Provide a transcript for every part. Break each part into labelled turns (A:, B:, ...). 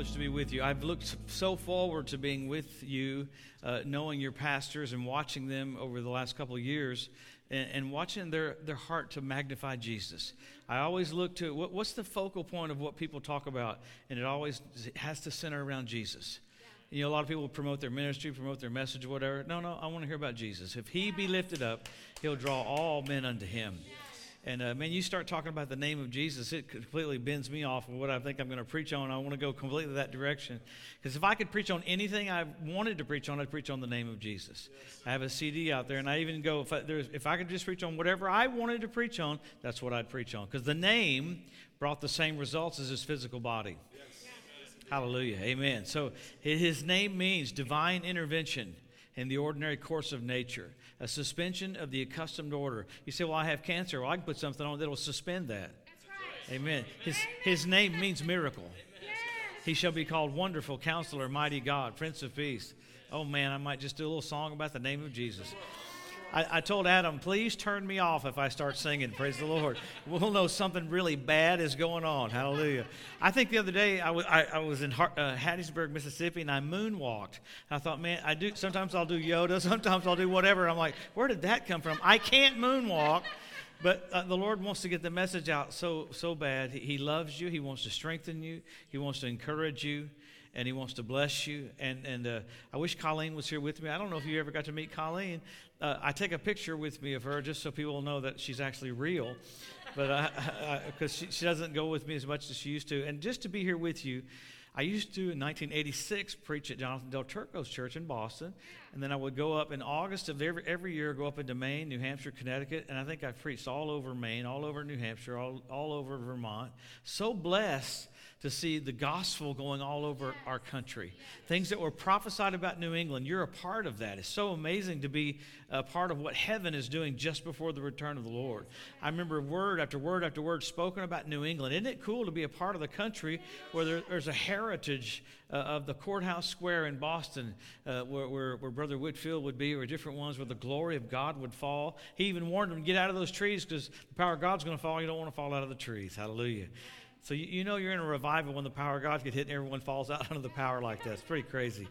A: Privileged to be with you. I've looked so forward to being with you, uh, knowing your pastors and watching them over the last couple of years and, and, watching their, their heart to magnify Jesus. I always look to what, what's the focal point of what people talk about, and it always has to center around Jesus. You know, a lot of people promote their ministry, promote their message, whatever. No, no, I want to hear about Jesus. If he be lifted up, he'll draw all men unto him. And uh, man, you start talking about the name of Jesus, it completely bends me off of what I think I'm going to preach on. I want to go completely that direction. Because if I could preach on anything I wanted to preach on, I'd preach on the name of Jesus. Yes. I have a CD out there, and I even go, if I, if I could just preach on whatever I wanted to preach on, that's what I'd preach on. Because the name brought the same results as his physical body. Yes. Hallelujah. Amen. So his name means divine intervention in the ordinary course of nature a suspension of the accustomed order. You say, Well, I have cancer. Well, I can put something on that will suspend that. Right. Amen. His, his name means miracle. Yes. He shall be called Wonderful Counselor, Mighty God, Prince of Peace. Oh, man, I might just do a little song about the name of Jesus. I, I, told Adam, please turn me off if I start singing. Praise the Lord. We'll know something really bad is going on. Hallelujah. I think the other day I, w- I, I was in uh, Hattiesburg, Mississippi, and I moonwalked. I thought, man, I do. Sometimes I'll do Yoda. Sometimes I'll do whatever. I'm like, where did that come from? I can't moonwalk. But uh, the Lord wants to get the message out so so bad. He, he loves you. He wants to strengthen you. He wants to encourage you and he wants to bless you. And, and uh, I wish Colleen was here with me. I don't know if you ever got to meet Colleen. Uh, I take a picture with me of her just so people know that she's actually real, but because she, she doesn't go with me as much as she used to. And just to be here with you, I used to, in 1986, preach at Jonathan Del Turco's church in Boston. And then I would go up in August of every, every year, go up into Maine, New Hampshire, Connecticut. And I think I've preached all over Maine, all over New Hampshire, all, all over Vermont. So blessed to see the gospel going all over our country. Things that were prophesied about New England, you're a part of that. It's so amazing to be a part of what heaven is doing just before the return of the Lord. I remember word after word after word spoken about New England. Isn't it cool to be a part of the country where there, there's a heritage uh, of the courthouse square in Boston uh, where, where, where, Brother Whitefield would be, or different ones where the glory of God would fall? He even warned them get out of those trees because the power of God's going to fall. You don't want to fall out of the trees. Hallelujah. So you, you know you're in a revival when the power of God gets hit and everyone falls out under the power like that. It's pretty crazy.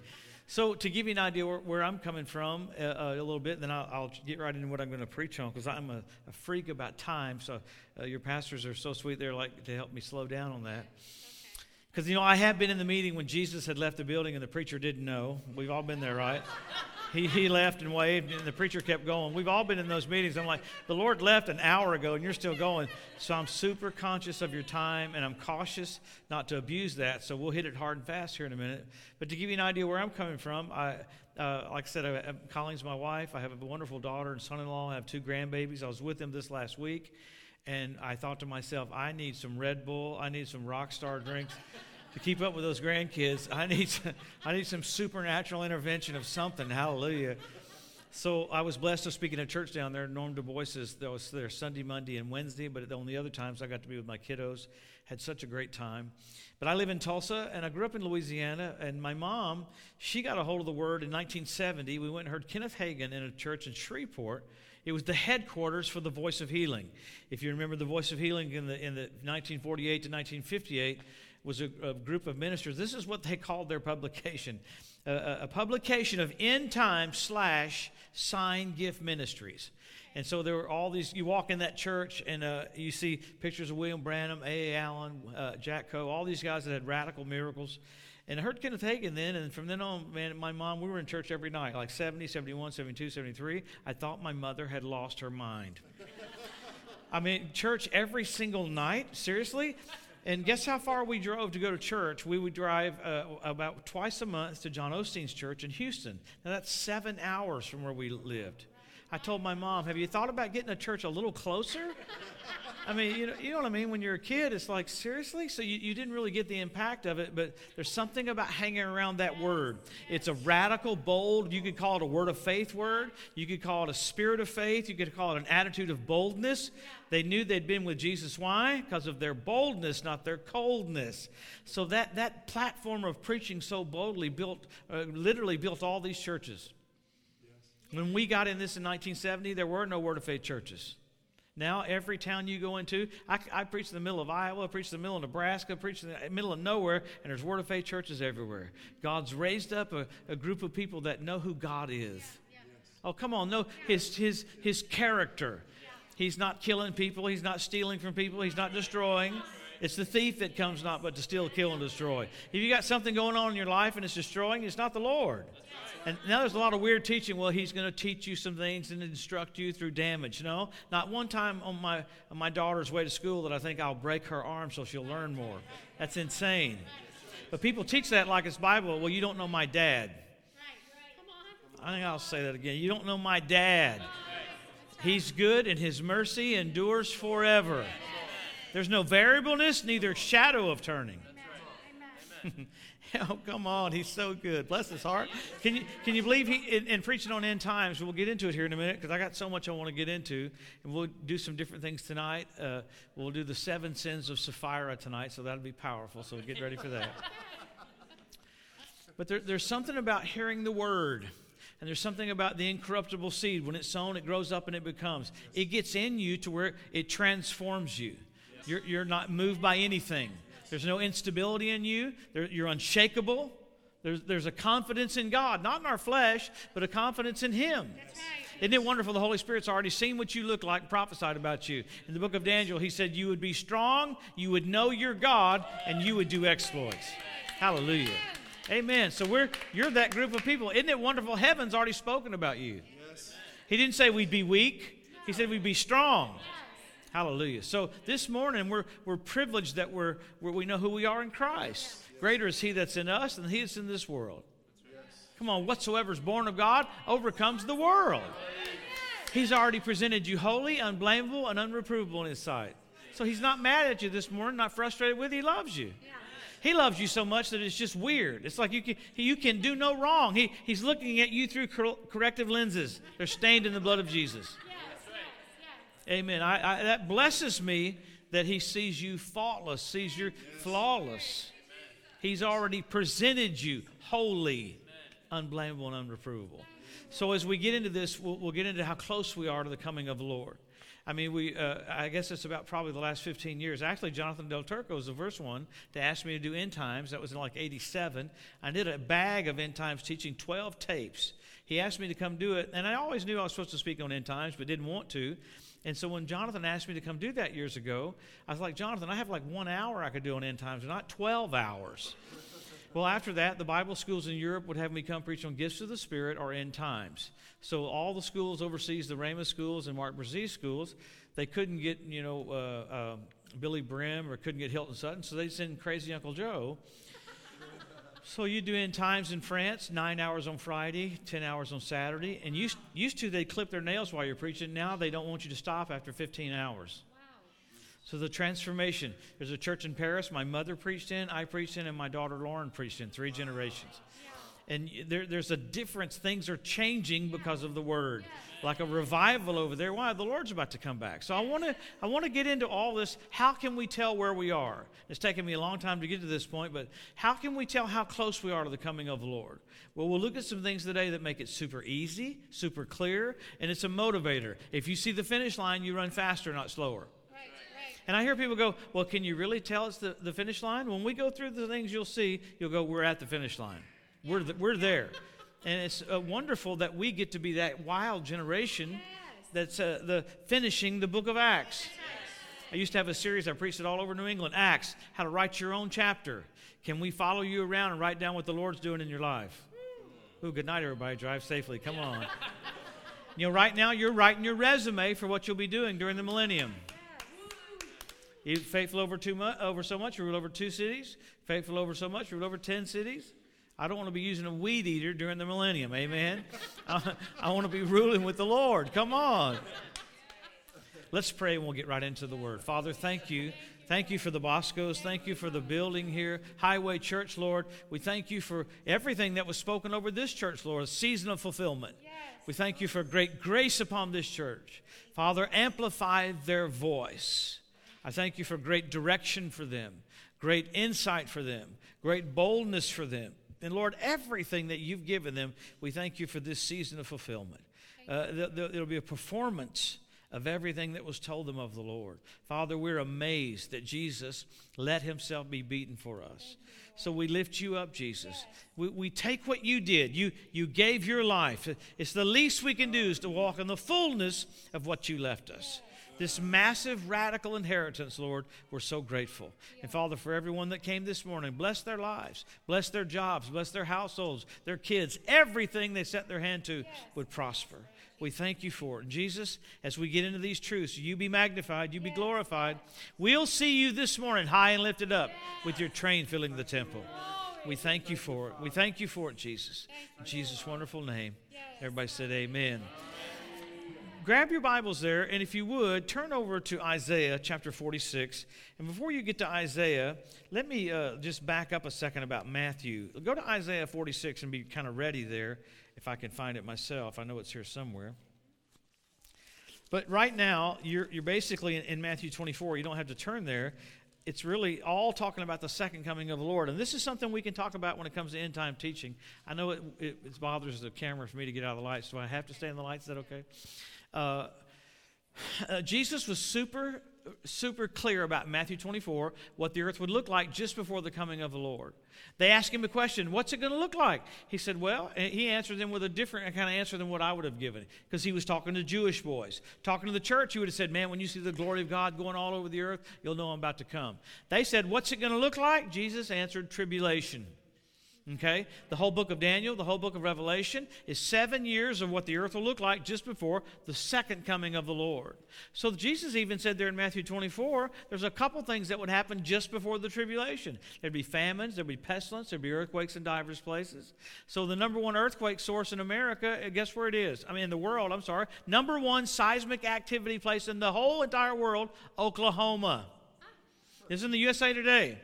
A: So to give you an idea where, where I'm coming from uh, uh, a little bit, then I'll, I'll, get right into what I'm going to preach on because I'm a, a, freak about time. So uh, your pastors are so sweet; they're like to help me slow down on that. Because you know I have been in the meeting when Jesus had left the building and the preacher didn't know. We've all been there, right? He, he left and waved, and the preacher kept going. We've all been in those meetings. I'm like, the Lord left an hour ago, and you're still going. So I'm super conscious of your time, and I'm cautious not to abuse that. So we'll hit it hard and fast here in a minute. But to give you an idea where I'm coming from, I, uh, like I said, I, Colleen's my wife. I have a wonderful daughter and son-in-law. I have two grandbabies. I was with them this last week, and I thought to myself, I need some Red Bull. I need some Rockstar drinks to keep up with those grandkids. I need, to, I need some supernatural intervention of something. Hallelujah. So I was blessed to speak in a church down there. Norm Du Bois is that was there Sunday, Monday, and Wednesday. But on the other times, I got to be with my kiddos. Had such a great time. But I live in Tulsa, and I grew up in Louisiana. And my mom, she got a hold of the word in 1970. We went and heard Kenneth Hagin in a church in Shreveport. It was the headquarters for the Voice of Healing. If you remember the Voice of Healing in the in the 1948 to 1958 was a, a group of ministers. This is what they called their publication a, a publication of end time slash sign gift ministries. And so there were all these, you walk in that church and uh, you see pictures of William Branham, A.A. Allen, uh, Jack Coe, all these guys that had radical miracles. And I heard Kenneth Hagin then, and from then on, man, my mom, we were in church every night, like 70, 71, 72, 73. I thought my mother had lost her mind. I mean, church every single night, seriously? And guess how far we drove to go to church? We would drive uh, about twice a month to John Osteen's church in Houston. Now, that's seven hours from where we lived. I told my mom, Have you thought about getting a church a little closer? I mean, you know, you know what I mean? When you're a kid, it's like, seriously? So you, you didn't really get the impact of it, but there's something about hanging around that word. It's a radical, bold, you could call it a word of faith word. You could call it a spirit of faith. You could call it an attitude of boldness. They knew they'd been with Jesus. Why? Because of their boldness, not their coldness. So that, that platform of preaching so boldly built, uh, literally built all these churches. When we got in this in 1970, there were no Word of Faith churches. Now, every town you go into, I, I preach in the middle of Iowa, I preach in the middle of Nebraska, I preach in the middle of nowhere, and there's Word of Faith churches everywhere. God's raised up a, a group of people that know who God is. Oh, come on, know his, his, his character. He's not killing people, he's not stealing from people, he's not destroying. It's the thief that comes not but to steal, kill, and destroy. If you got something going on in your life and it's destroying, it's not the Lord. And now there's a lot of weird teaching. Well, he's going to teach you some things and instruct you through damage. No, not one time on my on my daughter's way to school that I think I'll break her arm so she'll learn more. That's insane. But people teach that like it's Bible. Well, you don't know my dad. I think I'll say that again. You don't know my dad. He's good and his mercy endures forever. There's no variableness, neither shadow of turning. oh, come on. He's so good. Bless his heart. Can you, can you believe he, in, in preaching on end times, we'll get into it here in a minute because I got so much I want to get into. And we'll do some different things tonight. Uh, we'll do the seven sins of Sapphira tonight, so that'll be powerful. So get ready for that. But there, there's something about hearing the word. And there's something about the incorruptible seed. When it's sown, it grows up and it becomes. It gets in you to where it transforms you. You're, you're not moved by anything. There's no instability in you. There, you're unshakable. There's, there's a confidence in God, not in our flesh, but a confidence in Him. Isn't it wonderful? The Holy Spirit's already seen what you look like, prophesied about you. In the book of Daniel, he said, You would be strong, you would know your God, and you would do exploits. Hallelujah. Amen. So we're you're that group of people. Isn't it wonderful? Heaven's already spoken about you. He didn't say we'd be weak. He said we'd be strong. Hallelujah. So this morning we're, we're privileged that we're, we know who we are in Christ. Greater is He that's in us than He that's in this world. Come on, whatsoever is born of God overcomes the world. He's already presented you holy, unblameable, and unreprovable in His sight. So He's not mad at you this morning, not frustrated with you. He loves you. He loves you so much that it's just weird. It's like you can, you can do no wrong. He, he's looking at you through cor- corrective lenses. They're stained in the blood of Jesus. Amen. I, I, that blesses me that he sees you faultless, sees you flawless. He's already presented you holy, unblameable, and unreprovable. So as we get into this, we'll, we'll, get into how close we are to the coming of the Lord. I mean, we, uh, I guess it's about probably the last 15 years. Actually, Jonathan Del Turco was the first one to ask me to do end times. That was in like 87. I did a bag of end times teaching, 12 tapes. He asked me to come do it, and I always knew I was supposed to speak on end times, but didn't want to. And so when Jonathan asked me to come do that years ago, I was like, Jonathan, I have like one hour I could do on end times, not 12 hours. well, after that, the Bible schools in Europe would have me come preach on gifts of the Spirit or end times. So all the schools overseas, the Rhema schools and Mark Brazee schools, they couldn't get, you know, uh, uh, Billye Brim or couldn't get Hilton Sutton, so they'd send crazy Uncle Joe so you do end times in France, nine hours on Friday, ten hours on Saturday, and used used to they clip their nails while you're preaching. Now they don't want you to stop after 15 hours. So the transformation. There's a church in Paris. My mother preached in, I preached in, and my daughter Lauren preached in. Three generations. And there, there's a difference. Things are changing because of the word like a revival over there. Why? The Lord's about to come back. So I want to I want to get into all this. How can we tell where we are? It's taken me a long time to get to this point, but how can we tell how close we are to the coming of the Lord? Well, we'll look at some things today that make it super easy, super clear, and it's a motivator. If you see the finish line, you run faster, not slower. And I hear people go, Well, can you really tell us the, the finish line? When we go through the things you'll see, you'll go, We're at the finish line. We're, the, we're there. And it's uh, wonderful that we get to be that wild generation yes. that's uh, the finishing the book of Acts. Yes. I used to have a series, I preached it all over New England Acts, how to write your own chapter. Can we follow you around and write down what the Lord's doing in your life? Ooh, good night, everybody. Drive safely. Come on. you know, right now you're writing your resume for what you'll be doing during the millennium. You faithful over too much, over so much, rule over two cities. Faithful over so much, rule over ten cities. I don't want to be using a weed eater during the millennium. Amen. I, I want to be ruling with the Lord. Come on. Let's pray and we'll get right into the word. Father, thank you. Thank you for the Boscos. Thank you for the building here, Highway Church, Lord. We thank you for everything that was spoken over this church, Lord, a season of fulfillment. Yes. We thank you for great grace upon this church. Father, amplify their voice. I thank you for great direction for them, great insight for them, great boldness for them. And Lord, everything that you've given them, we thank you for this season of fulfillment. Uh, there'll be a performance of everything that was told them of the Lord. Father, we're amazed that Jesus let himself be beaten for us. So we lift you up, Jesus. We, we take what you did. You, you gave your life. It's the least we can do is to walk in the fullness of what you left us this massive radical inheritance, Lord. We're so grateful. And Father, for everyone that came this morning, bless their lives, bless their jobs, bless their households, their kids, everything they set their hand to would prosper. We thank you for it. And Jesus, as we get into these truths, you be magnified, you be glorified. We'll see you this morning high and lifted up with your train filling the temple. We thank you for it. We thank you for it, Jesus. In Jesus' wonderful name. Everybody said, Amen. Grab your Bibles there, and if you would, turn over to Isaiah chapter 46. And before you get to Isaiah, let me uh, just back up a second about Matthew. Go to Isaiah 46 and be kind of ready there if I can find it myself. I know it's here somewhere. But right now, you're, you're basically in, in, Matthew 24. You don't have to turn there. It's really all talking about the second coming of the Lord. And this is something we can talk about when it comes to end time teaching. I know it, it, it bothers the camera for me to get out of the lights. so I have to stay in the lights? Is that okay? Uh, uh, Jesus was super, super clear about Matthew 24, what the earth would look like just before the coming of the Lord. They asked him a question, What's it going to look like? He said, Well, he answered them with a different kind of answer than what I would have given because he was talking to Jewish boys. Talking to the church, he would have said, Man, when you see the glory of God going all over the earth, you'll know I'm about to come. They said, What's it going to look like? Jesus answered, Tribulation. Okay? The whole book of Daniel, the whole book of Revelation is seven years of what the earth will look like just before the second coming of the Lord. So Jesus even said there in Matthew 24, there's a couple things that would happen just before the tribulation. There'd be famines, there'd be pestilence, there'd be earthquakes in divers places. So the number one earthquake source in America, uh, guess where it is? I mean, in the world, I'm sorry. Number one seismic activity place in the whole entire world, Oklahoma. It's in the USA Today.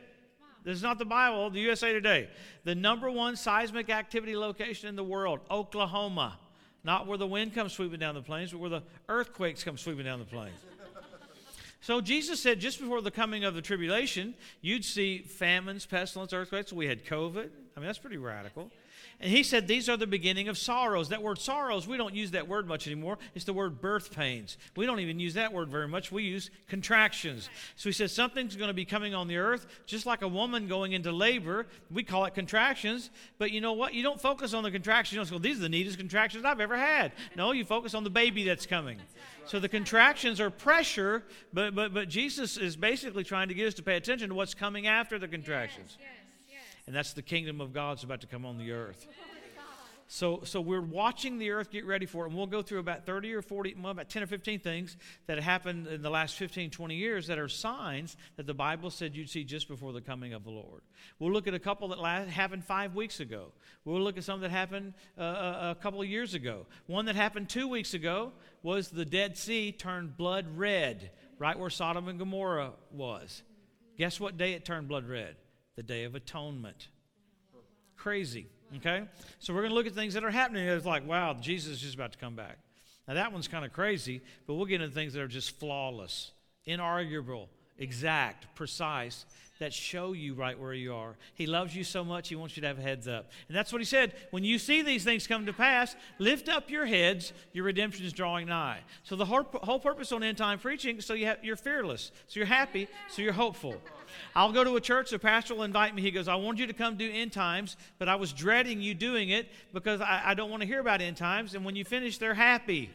A: This is not the Bible, the USA Today. The number one seismic activity location in the world, Oklahoma. Not where the wind comes sweeping down the plains, but where the earthquakes come sweeping down the plains. So Jesus said just before the coming of the tribulation, you'd see famines, pestilence, earthquakes. We had COVID. I mean, that's pretty radical. And he said, These are the beginning of sorrows. That word sorrows, we don't use that word much anymore. It's the word birth pains. We don't even use that word very much. We use contractions. So he says, Something's going to be coming on the earth, just like a woman going into labor. We call it contractions. But you know what? You don't focus on the contractions. You don't well, These are the neatest contractions I've ever had. No, you focus on the baby that's coming. So the contractions are pressure, but, but, but Jesus is basically trying to get us to pay attention to what's coming after the contractions. Yes, yes and that's the kingdom of God's about to come on the earth. So, so we're watching the earth get ready for it, and we'll go through about 30 or 40, well, about 10 or 15 things that happened in the last 15, 20 years that are signs that the Bible said you'd see just before the coming of the Lord. We'll look at a couple that last, happened five weeks ago. We'll look at some that happened uh, a, a couple of years ago. One that happened two weeks ago was the Dead Sea turned blood red, right where Sodom and Gomorrah was. Guess what day it turned blood red? The Day of Atonement. Crazy, okay? So we're going to look at things that are happening. It's like, wow, Jesus is just about to come back. Now, that one's kind of crazy, but we'll get into things that are just flawless, inarguable, exact, precise, that show you right where you are. He loves you so much, He wants you to have heads up. And that's what He said. When you see these things come to pass, lift up your heads, your redemption is drawing nigh. So, the whole, whole purpose on end time preaching, so you have, you're fearless, so you're happy, so you're hopeful. I'll go to a church, the pastor will invite me. He goes, I want you to come do end times, but I was dreading you doing it because I, I don't want to hear about end times. And when you finish, they're happy.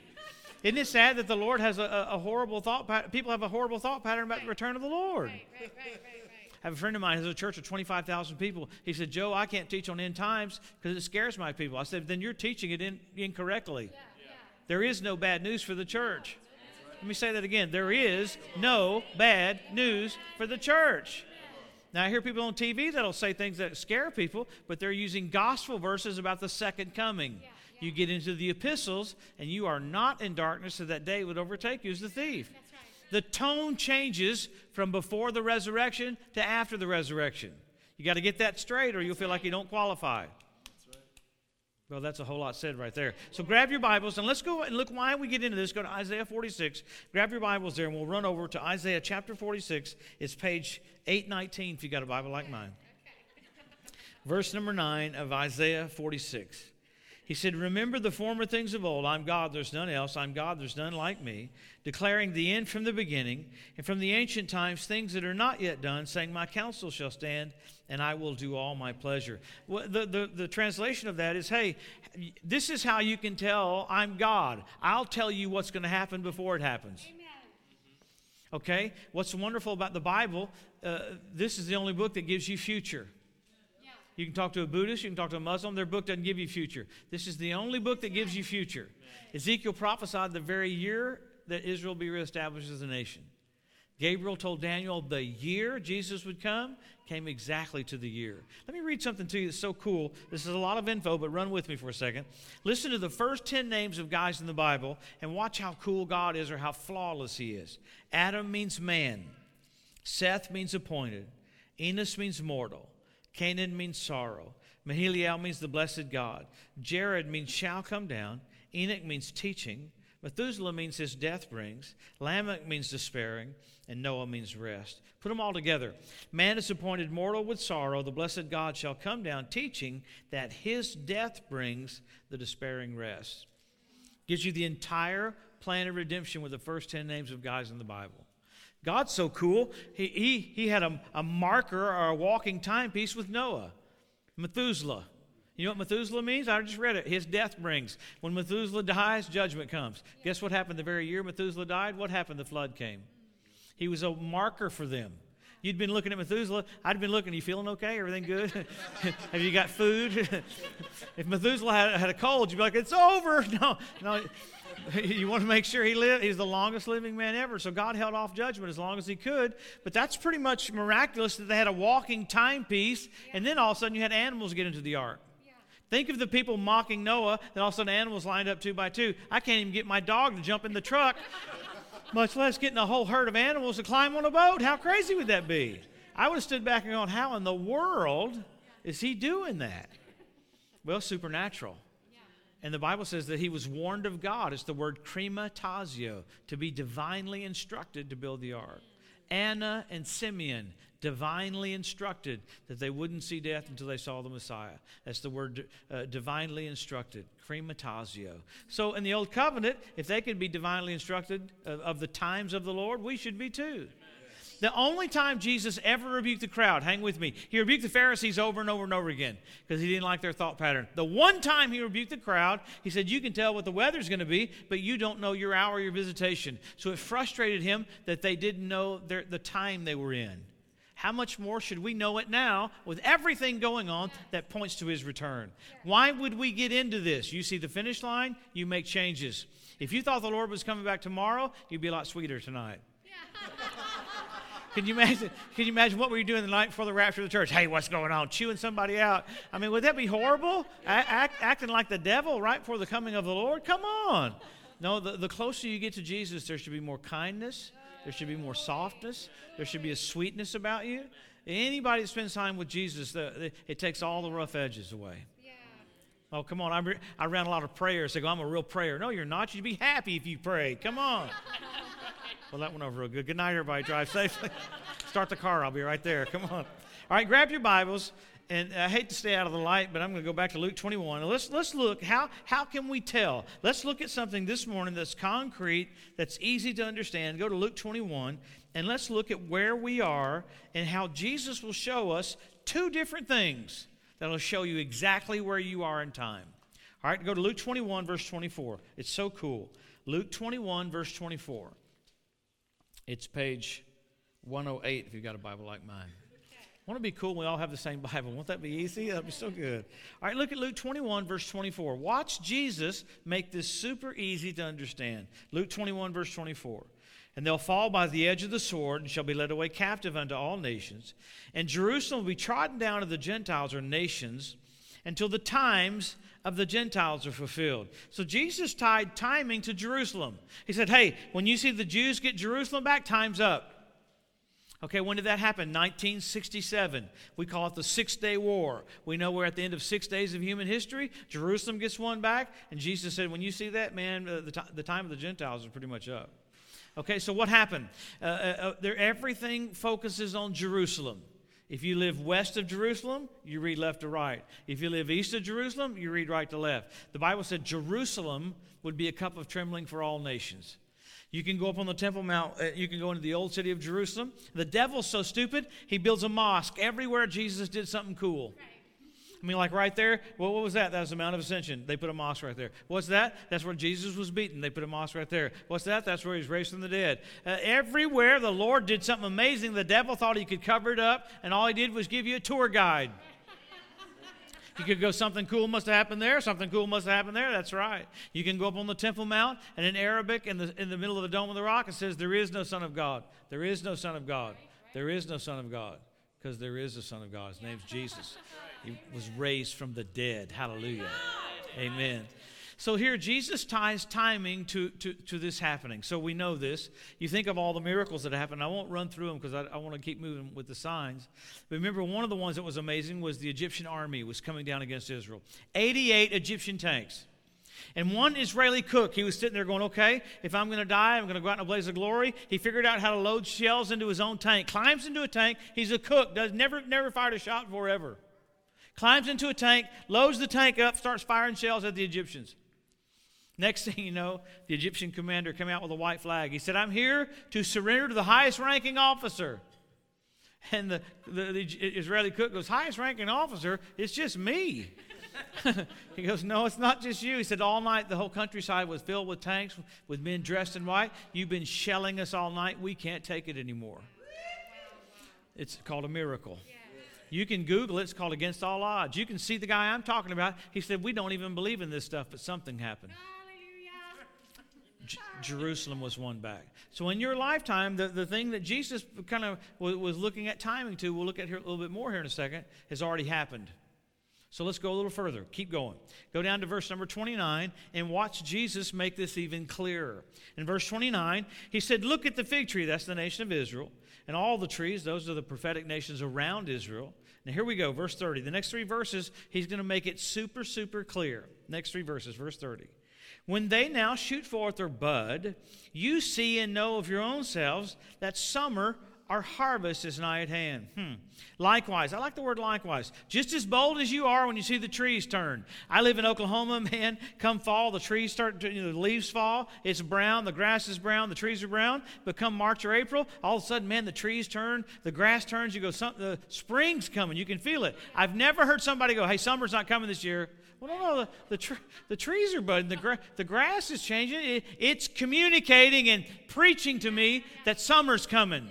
A: Isn't it sad that the Lord has a, a horrible thought? People have a horrible thought pattern about the return of the Lord. Right, right, right, I have a friend of mine who has a church of 25,000 people. He said, Joe, I can't teach on end times because it scares my people. I said, then you're teaching it in, incorrectly. Yeah, yeah. There is no bad news for the church. Let me say that again. There is no bad news for the church. Now, I hear people on TV that'll say things that scare people, but they're using gospel verses about the second coming. You get into the epistles, and you are not in darkness, so that day would overtake you as the thief. The tone changes from before the resurrection to after the resurrection. You got to get that straight or you'll feel like you don't qualify. Well, that's a whole lot said right there. So grab your Bibles and let's go and look why we get into this. Go to Isaiah 46. Grab your Bibles there and we'll run over to Isaiah chapter 46. It's page 819 if you got a Bible like mine. Verse number 9 of Isaiah 46. He said, Remember the former things of old. I'm God, there's none else. I'm God, there's none like me. Declaring the end from the beginning, and from the ancient times things that are not yet done, saying, My counsel shall stand, and I will do all my pleasure. Well, the, the, the translation of that is, Hey, this is how you can tell I'm God. I'll tell you what's going to happen before it happens. Amen. Okay? What's wonderful about the Bible, uh, this is the only book that gives you future. You can talk to a Buddhist, you can talk to a Muslim, their book doesn't give you future. This is the only book that gives you future. Ezekiel prophesied the very year that Israel be reestablished as a nation. Gabriel told Daniel the year Jesus would come came exactly to the year. Let me read something to you that's so cool. This is a lot of info, but run with me for a second. Listen to the first 10 names of guys in the Bible and watch how cool God is or how flawless he is. Adam means man, Seth means appointed, Enos means mortal. Cainan means sorrow. Mahalalel means the blessed God. Jared means shall come down. Enoch means teaching. Methuselah means his death brings. Lamech means despairing. And Noah means rest. Put them all together. Man is appointed mortal with sorrow. The blessed God shall come down, teaching that his death brings the despairing rest. Gives you the entire plan of redemption with the first 10 names of guys in the Bible. God's so cool. He, he, he had a, a marker or a walking timepiece with Noah, Methuselah. You know what Methuselah means? I just read it. His death brings. When Methuselah dies, judgment comes. Guess what happened the very year Methuselah died? What happened? The flood came. He was a marker for them. You'd been looking at Methuselah. I'd been looking. Are you feeling okay? Everything good? Have you got food? if Methuselah had, had a cold, you'd be like, it's over. No, no. you want to make sure he lived. He's the longest living man ever. So God held off judgment as long as he could. But that's pretty much miraculous that they had a walking timepiece, and then all of a sudden you had animals get into the ark. Think of the people mocking Noah, and all of a sudden animals lined up two by two. I can't even get my dog to jump in the truck, much less getting a whole herd of animals to climb on a boat. How crazy would that be? I would have stood back and gone, How in the world is he doing that? Well, supernatural. And the Bible says that he was warned of God. It's the word krematasio, to be divinely instructed to build the ark. Anna and Simeon, divinely instructed that they wouldn't see death until they saw the Messiah. That's the word uh, divinely instructed, krematasio. So in the Old Covenant, if they could be divinely instructed of, of the times of the Lord, we should be too. The only time Jesus ever rebuked the crowd, hang with me, he rebuked the Pharisees over and over and over again because he didn't like their thought pattern. The one time he rebuked the crowd, he said, You can tell what the weather's going to be, but you don't know your hour, your visitation. So it frustrated him that they didn't know their, the time they were in. How much more should we know it now with everything going on that points to his return? Why would we get into this? You see the finish line, you make changes. If you thought the Lord was coming back tomorrow, you'd be a lot sweeter tonight. Yeah. Can you imagine? Can you imagine what were you doing the night before the rapture of the church? Hey, what's going on? Chewing somebody out. I mean, would that be horrible? Act, acting like the devil right before the coming of the Lord? Come on. No, the, the closer you get to Jesus, there should be more kindness. There should be more softness. There should be a sweetness about you. Anybody that spends time with Jesus, the, it takes all the rough edges away. Oh, come on. I, re- I ran a lot of prayers. They go, I'm a real prayer. No, you're not. You'd be happy if you prayed. Come on. Well, that went over real good. Good night, everybody. Drive safely. Start the car. I'll be right there. Come on. All right, grab your Bibles. And I hate to stay out of the light, but I'm going to go back to Luke 21. Let's, let's look. How, how can we tell? Let's look at something this morning that's concrete, that's easy to understand. Go to Luke 21, and let's look at where we are and how Jesus will show us two different things that will show you exactly where you are in time. All right, go to Luke 21, verse 24. It's so cool. Luke 21, verse 24. It's page 108 if you've got a Bible like mine. Want to be cool? We all have the same Bible. Won't that be easy? That'd be so good. All right, look at Luke 21, verse 24. Watch Jesus make this super easy to understand. Luke 21, verse 24. And they'll fall by the edge of the sword and shall be led away captive unto all nations. And Jerusalem will be trodden down of the Gentiles or nations until the times of the Gentiles are fulfilled. So Jesus tied timing to Jerusalem. He said, Hey, when you see the Jews get Jerusalem back, time's up. Okay, when did that happen? 1967. We call it the Six Day War. We know we're at the end of six days of human history. Jerusalem gets won back, and Jesus said, When you see that, man, uh, the, t- the time of the Gentiles is pretty much up. Okay, so what happened? Uh, uh, uh everything focuses on Jerusalem. If you live west of Jerusalem, you read left to right. If you live east of Jerusalem, you read right to left. The Bible said Jerusalem would be a cup of trembling for all nations. You can go up on the Temple Mount. Uh, you can go into the old city of Jerusalem. The devil's so stupid, he builds a mosque everywhere Jesus did something cool. I mean, like right there, well, what was that? That was the Mount of Ascension. They put a mosque right there. What's that? That's where Jesus was beaten. They put a mosque right there. What's that? That's where he's raised from the dead. Uh, everywhere the Lord did something amazing, the devil thought he could cover it up, and all he did was give you a tour guide. You could go, something cool must have happened there, something cool must have happened there. That's right. You can go up on the Temple Mount, and in Arabic, in the, in the middle of the Dome of the Rock, it says, There is no Son of God. There is no Son of God. There is no Son of God. Because there is a Son of God. His name's Jesus. He was raised from the dead. Hallelujah. Amen. So here, Jesus ties timing to, to, to this happening. So we know this. You think of all the miracles that happened. I won't run through them because I, I want to keep moving with the signs. But remember, one of the ones that was amazing was the Egyptian army was coming down against Israel. 88 Egyptian tanks. And one Israeli cook, he was sitting there going, okay, if I'm going to die, I'm going to go out in a blaze of glory. He figured out how to load shells into his own tank, climbs into a tank. He's a cook, does never, never fired a shot forever. Climbs into a tank, loads the tank up, starts firing shells at the Egyptians. Next thing you know, the Egyptian commander came out with a white flag. He said, I'm here to surrender to the highest ranking officer. And the, the, the Israeli cook goes, Highest ranking officer? It's just me. he goes, No, it's not just you. He said, All night the whole countryside was filled with tanks with men dressed in white. You've been shelling us all night. We can't take it anymore. It's called a miracle. You can Google it. It's called Against All Odds. You can see the guy I'm talking about. He said, We don't even believe in this stuff, but something happened. J- Jerusalem was won back. So in your lifetime, the, the thing that Jesus kind of was, was looking at timing to, we'll look at here a little bit more here in a second, has already happened. So let's go a little further. Keep going. Go down to verse number 29 and watch Jesus make this even clearer. In verse 29, he said, Look at the fig tree, that's the nation of Israel, and all the trees, those are the prophetic nations around Israel. Now here we go, verse 30. The next three verses, he's going to make it super, super clear. Next three verses, verse 30. When they now shoot forth their bud, you see and know of your own selves that summer our harvest is nigh at hand. Hmm. Likewise, I like the word likewise. Just as bold as you are when you see the trees turn. I live in Oklahoma, man. Come fall, the trees start, to, you know, the leaves fall. It's brown, the grass is brown, the trees are brown. But come March or April, all of a sudden, man, the trees turn, the grass turns. You go, the spring's coming. You can feel it. I've never heard somebody go, hey, summer's not coming this year. Well, no, no, the, the, tr- the trees are budding, the, gra- the grass is changing. It, it's communicating and preaching to me that summer's coming.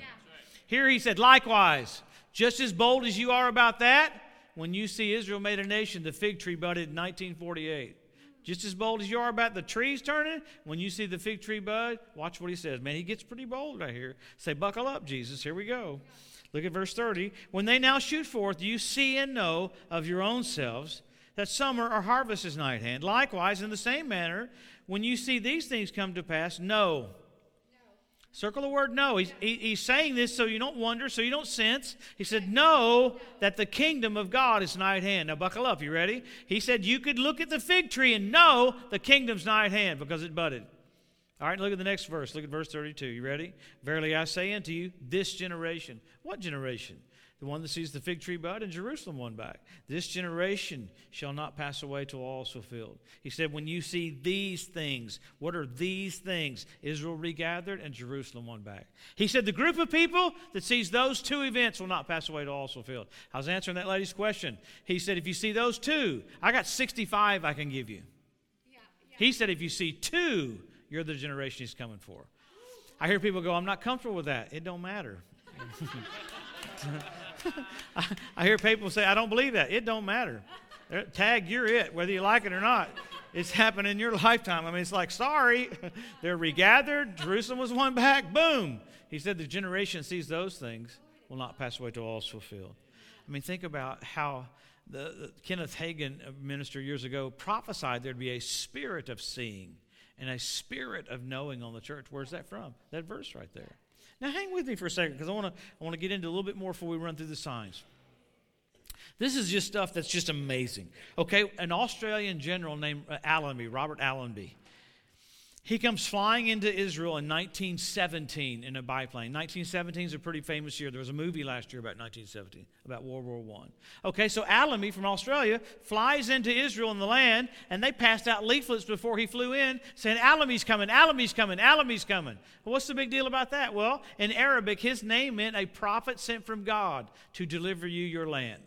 A: Here he said, likewise, just as bold as you are about that, when you see Israel made a nation, the fig tree budded in 1948. Just as bold as you are about the trees turning, when you see the fig tree bud, watch what he says. Man, he gets pretty bold right here. Say, buckle up, Jesus. Here we go. Look at verse 30. When they now shoot forth, you see and know of your own selves that summer or harvest is nigh at hand. Likewise, in the same manner, when you see these things come to pass, know. Circle the word know. He's, he, he's saying this so you don't wonder, so you don't sense. He said, Know that the kingdom of God is nigh at hand. Now, buckle up. You ready? He said, You could look at the fig tree and know the kingdom's nigh at hand because it budded. All right, look at the next verse. Look at verse 32. You ready? Verily I say unto you, this generation. What generation? The one that sees the fig tree bud in Jerusalem won back. This generation shall not pass away till all is fulfilled. He said, When you see these things, what are these things? Israel regathered and Jerusalem won back. He said, The group of people that sees those two events will not pass away till all is fulfilled. I was answering that lady's question. He said, If you see those two, I got 65 I can give you. Yeah, yeah. He said, If you see two, you're the generation he's coming for. I hear people go, I'm not comfortable with that. It don't matter. I, hear people say, I don't believe that. It don't matter. Tag, you're it, whether you like it or not. It's happened in your lifetime. I mean, it's like, sorry, they're regathered. Jerusalem was won back. Boom. He said the generation sees those things. will not pass away till all is fulfilled. I mean, think about how the, the Kenneth Hagin, minister years ago, prophesied there'd be a spirit of seeing and a spirit of knowing on the church. Where's that from? That verse right there. Now, hang with me for a second because I want to I want to get into a little bit more before we run through the signs. This is just stuff that's just amazing. Okay, an Australian general named uh, Allenby, Robert Allenby, he comes flying into Israel in 1917 in a biplane. 1917 is a pretty famous year. There was a movie last year about 1917, about World War I. Okay, so Allenby from Australia flies into Israel in the land, and they passed out leaflets before he flew in saying, Allenby's coming, Allenby's coming, Allenby's coming. Well, what's the big deal about that? Well, in Arabic, his name meant a prophet sent from God to deliver you your land.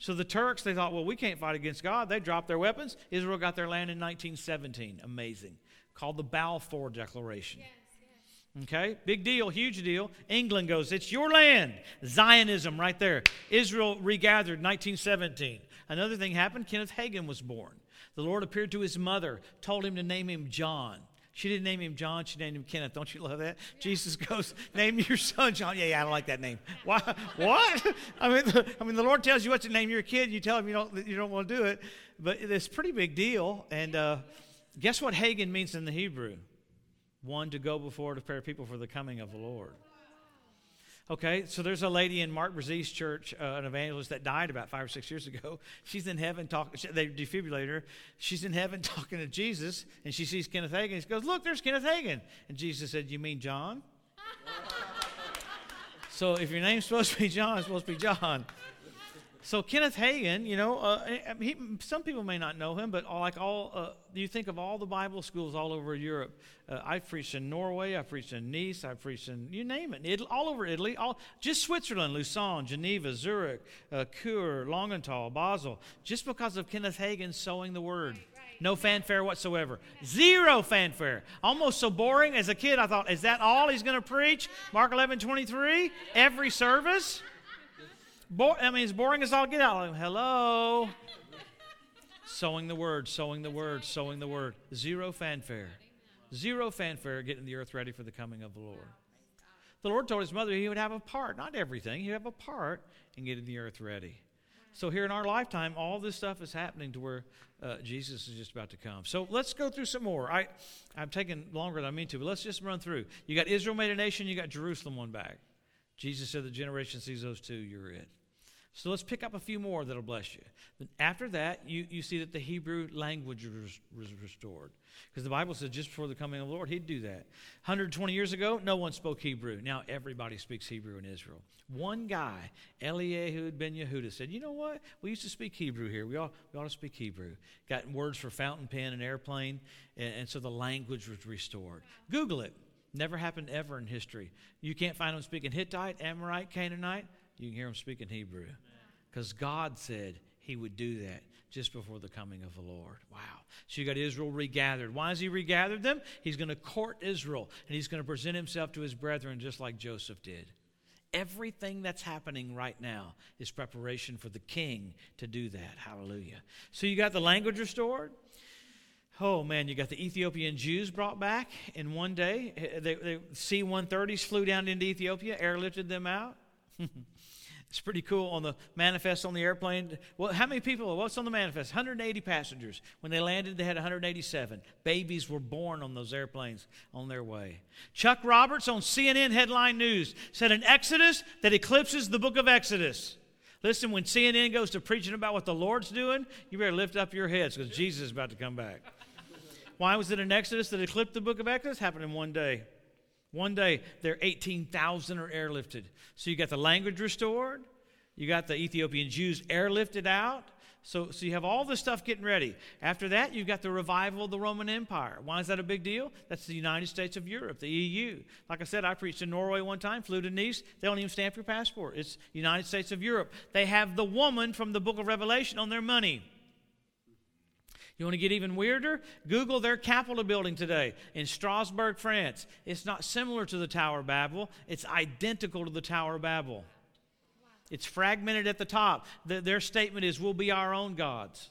A: So the Turks, they thought, well, we can't fight against God. They dropped their weapons. Israel got their land in 1917. Amazing. Called the Balfour Declaration. Yes, yes. Okay, big deal, huge deal. England goes, it's your land. Zionism right there. Israel regathered 1917. Another thing happened, Kenneth Hagin was born. The Lord appeared to his mother, told him to name him John. She didn't name him John, she named him Kenneth. Don't you love that? Yeah. Jesus goes, Name your son John. Yeah, yeah, I don't like that name. Why? what? I mean, the, I mean, the Lord tells you what to name your kid, you tell him you don't, you don't want to do it. But it's a pretty big deal. And uh, guess what Hagin means in the Hebrew? One to go before to prepare people for the coming of the Lord. Okay, so there's a lady in Mark Brazee's church, uh, an evangelist that died about five or six years ago. She's in heaven talking. They defibrillate her. She's in heaven talking to Jesus, and she sees Kenneth Hagin. She goes, "Look, there's Kenneth Hagin." And Jesus said, "You mean John?" so if your name's supposed to be John, it's supposed to be John. So Kenneth Hagin, you know, uh, he, some people may not know him, but like all, uh, you think of all the Bible schools all over Europe. Uh, I've preached in Norway, I've preached in Nice, I've preached in you name it, Italy, all over Italy, all just Switzerland, Lausanne, Geneva, Zurich, uh, Chur, Langenthal, Basel, just because of Kenneth Hagin sowing the word. No fanfare whatsoever. Zero fanfare. Almost so boring. As a kid, I thought, is that all he's going to preach? Mark 11, 23? Every service? Bo- I mean, it's boring as all get out. Like, Hello. sowing the word, sowing the word, sowing the word. Zero fanfare. Zero fanfare getting the earth ready for the coming of the Lord. The Lord told his mother he would have a part, not everything, he'd have a part in getting the earth ready. So here in our lifetime, all this stuff is happening to where uh, Jesus is just about to come. So let's go through some more. I, I'm taking longer than I mean to, but let's just run through. You got Israel made a nation, you got Jerusalem won back. Jesus said the generation sees those two, you're it. So let's pick up a few more that'll bless you. Then after that, you, you see that the Hebrew language was, was restored. Because the Bible says just before the coming of the Lord, he'd do that. 120 years ago, no one spoke Hebrew. Now everybody speaks Hebrew in Israel. One guy, Eliyahu ben Yehuda, said, You know what? We used to speak Hebrew here. We ought, we ought to speak Hebrew. Got words for fountain pen and airplane, and, and so the language was restored. Google it. Never happened ever in history. You can't find them speaking Hittite, Amorite, Canaanite you can hear him speaking Hebrew. Because God said he would do that just before the coming of the Lord. Wow. So you got Israel regathered. Why has he regathered them? He's going to court Israel and he's going to present himself to his brethren just like Joseph did. Everything that's happening right now is preparation for the king to do that. Hallelujah. So you got the language restored. Oh man, you got the Ethiopian Jews brought back in one day. The C 130s flew down into Ethiopia, airlifted them out. It's pretty cool on the manifest on the airplane. Well, how many people? What's on the manifest? 180 passengers. When they landed, they had 187. Babies were born on those airplanes on their way. Chuck Roberts on CNN Headline News said an Exodus that eclipses the book of Exodus. Listen, when CNN goes to preaching about what the Lord's doing, you better lift up your heads because Jesus is about to come back. Why was it an Exodus that eclipsed the book of Exodus? Happened in one day. One day, there 18,000 are airlifted. So you got the language restored, you got the Ethiopian Jews airlifted out. So, so you have all this stuff getting ready. After that, you've got the revival of the Roman Empire. Why is that a big deal? That's the United States of Europe, the EU. Like I said, I preached in Norway one time, flew to Nice. They don't even stamp your passport. It's United States of Europe. They have the woman from the book of Revelation on their money. You want to get even weirder? Google their Capitol building today in Strasbourg, France. It's not similar to the Tower of Babel, it's identical to the Tower of Babel. It's fragmented at the top. The, their statement is, We'll be our own gods.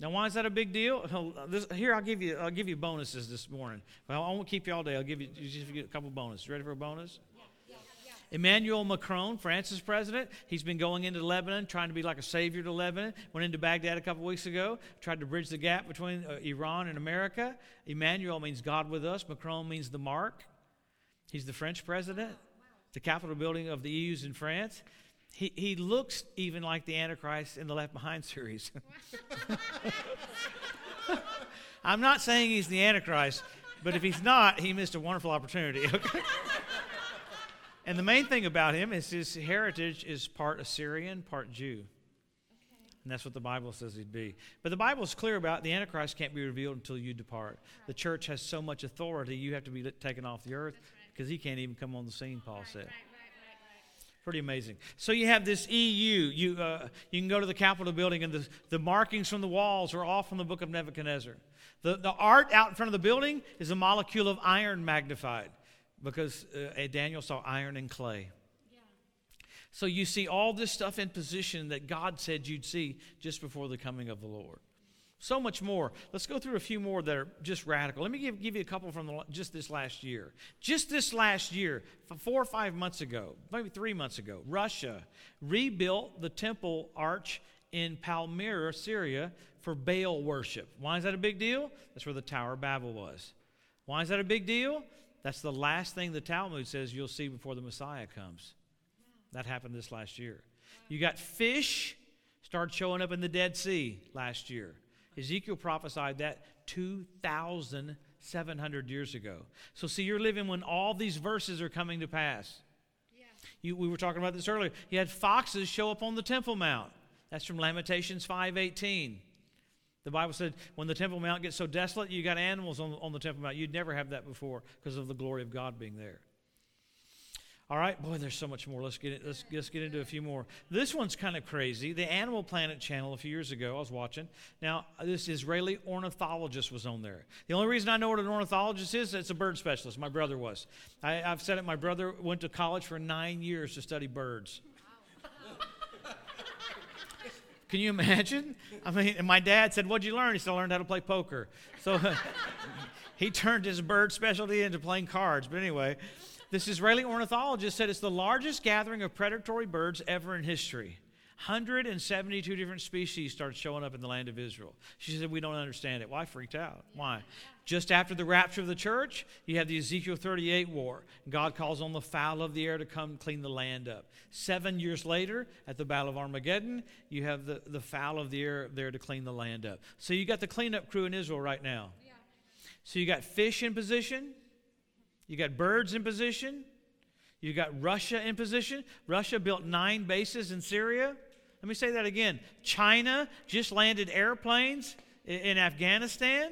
A: Now, why is that a big deal? This, here, I'll give you, I'll give you bonuses this morning. Well, I won't keep you all day. I'll give you just a couple bonuses. Ready for a bonus? Emmanuel Macron, France's president, he's been going into Lebanon, trying to be like a savior to Lebanon. Went into Baghdad a couple weeks ago, tried to bridge the gap between uh, Iran and America. Emmanuel means God with us. Macron means the mark. He's the French president. The Capitol building of the EU's in France. He, he looks even like the Antichrist in the Left Behind series. I'm not saying he's the Antichrist, but if he's not, he missed a wonderful opportunity. Okay? And the main thing about him is his heritage is part Assyrian, part Jew. And that's what the Bible says he'd be. But the Bible is clear about the Antichrist can't be revealed until you depart. The church has so much authority, you have to be taken off the earth because he can't even come on the scene, Paul said. Pretty amazing. So you have this EU. You, uh, you can go to the Capitol building, and the, the markings from the walls are all from the book of Nebuchadnezzar. The, the art out in front of the building is a molecule of iron magnified because uh, Daniel saw iron and clay. So you see all this stuff in position that God said you'd see just before the coming of the Lord. So much more. Let's go through a few more that are just radical. Let me give, give you a couple from the, just this last year. Just this last year, four or five months ago, maybe three months ago, Russia rebuilt the temple arch in Palmyra, Syria, for Baal worship. Why is that a big deal? That's where the Tower of Babel was. Why is that a big deal? That's the last thing the Talmud says you'll see before the Messiah comes. That happened this last year. You got fish start showing up in the Dead Sea last year. Ezekiel prophesied that 2,700 years ago. So, see, you're living when all these verses are coming to pass. Yeah. You, we were talking about this earlier. You had foxes show up on the Temple Mount. That's from Lamentations 5.18. The Bible said when the Temple Mount gets so desolate, you got animals on, on the Temple Mount. You'd never have that before because of the glory of God being there. All right, boy, there's so much more. Let's get it, let's, let's get into a few more. This one's kind of crazy. The Animal Planet channel a few years ago, I was watching. Now, this Israeli ornithologist was on there. The only reason I know what an ornithologist is, it's a bird specialist. My brother was. I, have said it. My brother went to college for nine years to study birds. Can you imagine? I mean, and my dad said, "What'd you learn?" He said, "I learned how to play poker." So he turned his bird specialty into playing cards. But anyway. This Israeli ornithologist said it's the largest gathering of predatory birds ever in history. 172 different species started showing up in the land of Israel. She said, We don't understand it. Well, freaked out. Why? Just after the rapture of the church, you have the Ezekiel 38 war. God calls on the fowl of the air to come clean the land up. Seven years later, at the Battle of Armageddon, you have the, the fowl of the air there to clean the land up. So you got the cleanup crew in Israel right now. So you got fish in position, you got birds in position. You got Russia in position. Russia built nine bases in Syria. Let me say that again. China just landed airplanes in Afghanistan.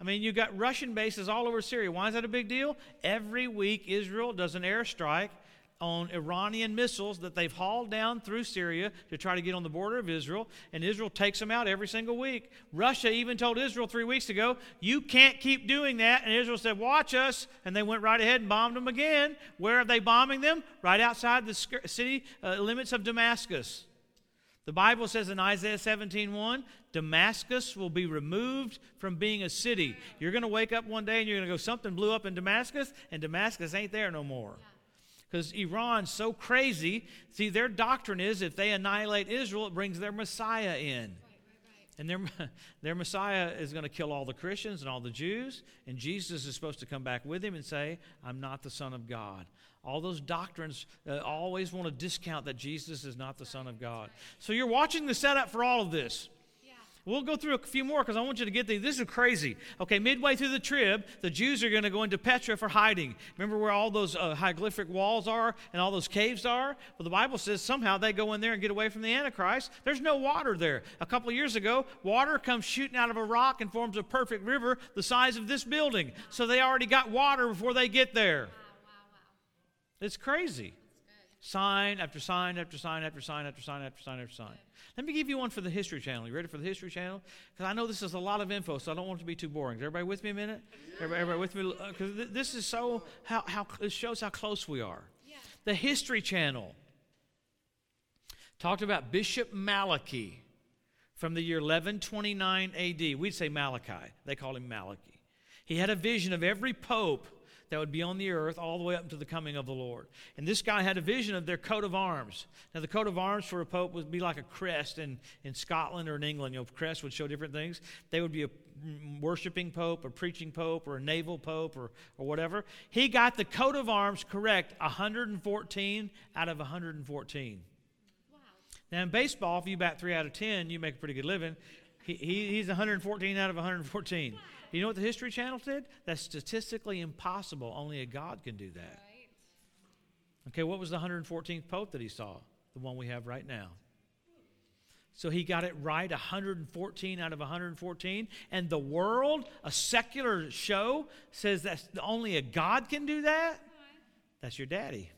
A: I mean, you've got Russian bases all over Syria. Why is that a big deal? Every week, Israel does an airstrike on Iranian missiles that they've hauled down through Syria to try to get on the border of Israel, and Israel takes them out every single week. Russia even told Israel three weeks ago, You can't keep doing that. And Israel said, Watch us. And they went right ahead and bombed them again. Where are they bombing them? Right outside the city uh, limits of Damascus. The Bible says in Isaiah 17:1, Damascus will be removed from being a city. You're going to wake up one day and you're going to go, something blew up in Damascus, and Damascus ain't there no more. Because Iran's so crazy. See, their doctrine is if they annihilate Israel, it brings their Messiah in. And their, their Messiah is going to kill all the Christians and all the Jews, and Jesus is supposed to come back with him and say, I'm not the Son of God. All those doctrines uh, always want to discount that Jesus is not the Son of God. So you're watching the setup for all of this. We'll go through a few more because I want you to get these. This is crazy. Okay, midway through the trib, the Jews are going to go into Petra for hiding. Remember where all those uh, hieroglyphic walls are and all those caves are? Well, the Bible says somehow they go in there and get away from the Antichrist. There's no water there. A couple of years ago, water comes shooting out of a rock and forms a perfect river the size of this building. So they already got water before they get there. It's crazy. Sign after sign after sign after sign after sign after sign after sign. Let me give you one for the History Channel. You ready for the History Channel? Because I know this is a lot of info, so I don't want it to be too boring. Is everybody with me a minute? Everybody, everybody with me? Because uh, this is so, how, how, it shows how close we are. Yeah. The History Channel talked about Bishop Malachi from the year 1129 AD. We'd say Malachi. They call him Malachi. He had a vision of every pope that would be on the earth all the way up to the coming of the Lord. And this guy had a vision of their coat of arms. Now, the coat of arms for a pope would be like a crest in, in Scotland or in England. You know, crest would show different things. They would be a worshiping pope, a preaching pope, or a naval pope, or, or whatever. He got the coat of arms correct 114 out of 114. Wow. Now, in baseball, if you bat three out of 10, you make a pretty good living. He, he, he's 114 out of 114. Wow. You know what the History Channel said? That's statistically impossible. Only a God can do that. Right. Okay, what was the 114th pope that he saw? The one we have right now. So he got it right 114 out of 114. And the world, a secular show, says that only a God can do that? Uh-huh. That's your daddy.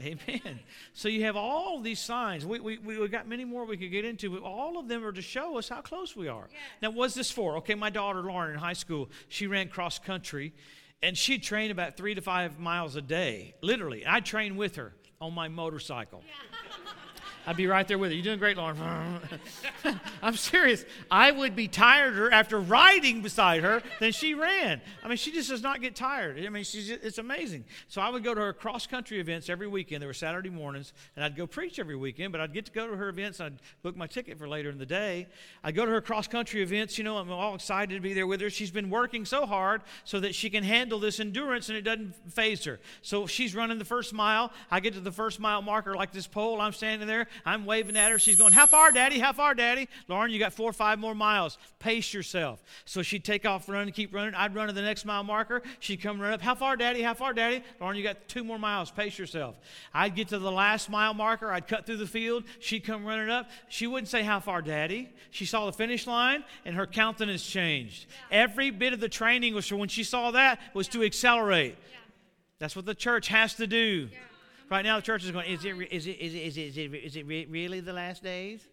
A: Amen. So you have all these signs. We, we, we got many more we could get into, but all of them are to show us how close we are. Now, what's this for? Okay, my daughter Lauren in high school, she ran cross country, and she trained about three to five miles a day, literally. I trained with her on my motorcycle. Yeah. I'd be right there with her. You're doing great, Lauren. I'm serious. I would be tireder after riding beside her than she ran. I mean, she just does not get tired. I mean, she's just, it's amazing. So I would go to her cross country events every weekend. They were Saturday mornings, and I'd go preach every weekend. But I'd get to go to her events. I'd book my ticket for later in the day. I'd go to her cross country events. You know, I'm all excited to be there with her. She's been working so hard so that she can handle this endurance, and it doesn't faze her. So she's running the first mile. I get to the first mile marker like this pole. I'm standing there. I'm waving at her. She's going, How far, Daddy? How far, Daddy? Lauren, you got four or five more miles. Pace yourself. So she'd take off running, keep running. I'd run to the next mile marker. She'd come run up. How far, Daddy? How far, Daddy? Lauren, you got two more miles. Pace yourself. I'd get to the last mile marker. I'd cut through the field. She'd come running up. She wouldn't say, How far, Daddy? She saw the finish line and her countenance changed. Yeah. Every bit of the training was for when she saw that was yeah. to accelerate. Yeah. That's what the church has to do. Right now, the church is going, is it, is it, is it, is it, is it, is it really the last days?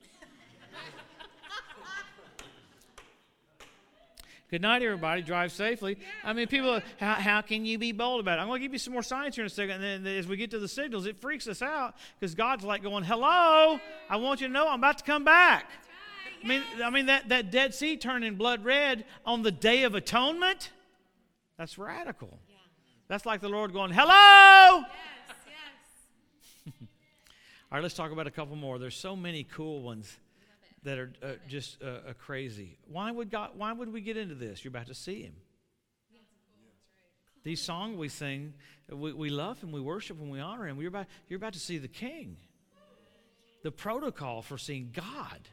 A: Good night, everybody. Drive safely. I mean, people, how, how can you be bold about it? I'm going to give you some more science here in a second. And then as we get to the signals, it freaks us out because God's like going, hello, I want you to know I'm about to come back. I mean, I mean that, that Dead Sea turning blood red on the Day of Atonement, that's radical. That's like the Lord going, hello. All right, let's talk about a couple more. There's so many cool ones that are uh, just uh, uh, crazy. Why would God? Why would we get into this? You're about to see Him. These songs we sing, we, we love Him, we worship Him, we honor Him. You're about, you're about to see the King. The protocol for seeing God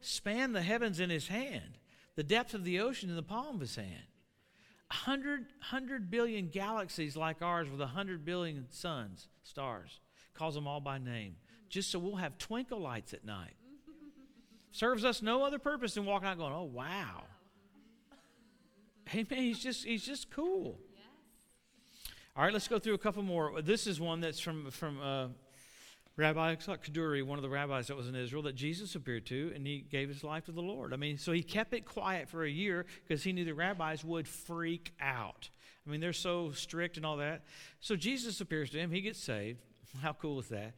A: span the heavens in His hand, the depth of the ocean in the palm of His hand. 100, 100 billion galaxies like ours with 100 billion suns, stars calls them all by name, just so we'll have twinkle lights at night. Serves us no other purpose than walking out going, oh, wow. Hey, man, he's just, he's just cool. All right, let's go through a couple more. This is one that's from, from uh, Rabbi Kaduri, one of the rabbis that was in Israel, that Jesus appeared to, and he gave his life to the Lord. I mean, so he kept it quiet for a year because he knew the rabbis would freak out. I mean, they're so strict and all that. So Jesus appears to him, he gets saved. How cool is that?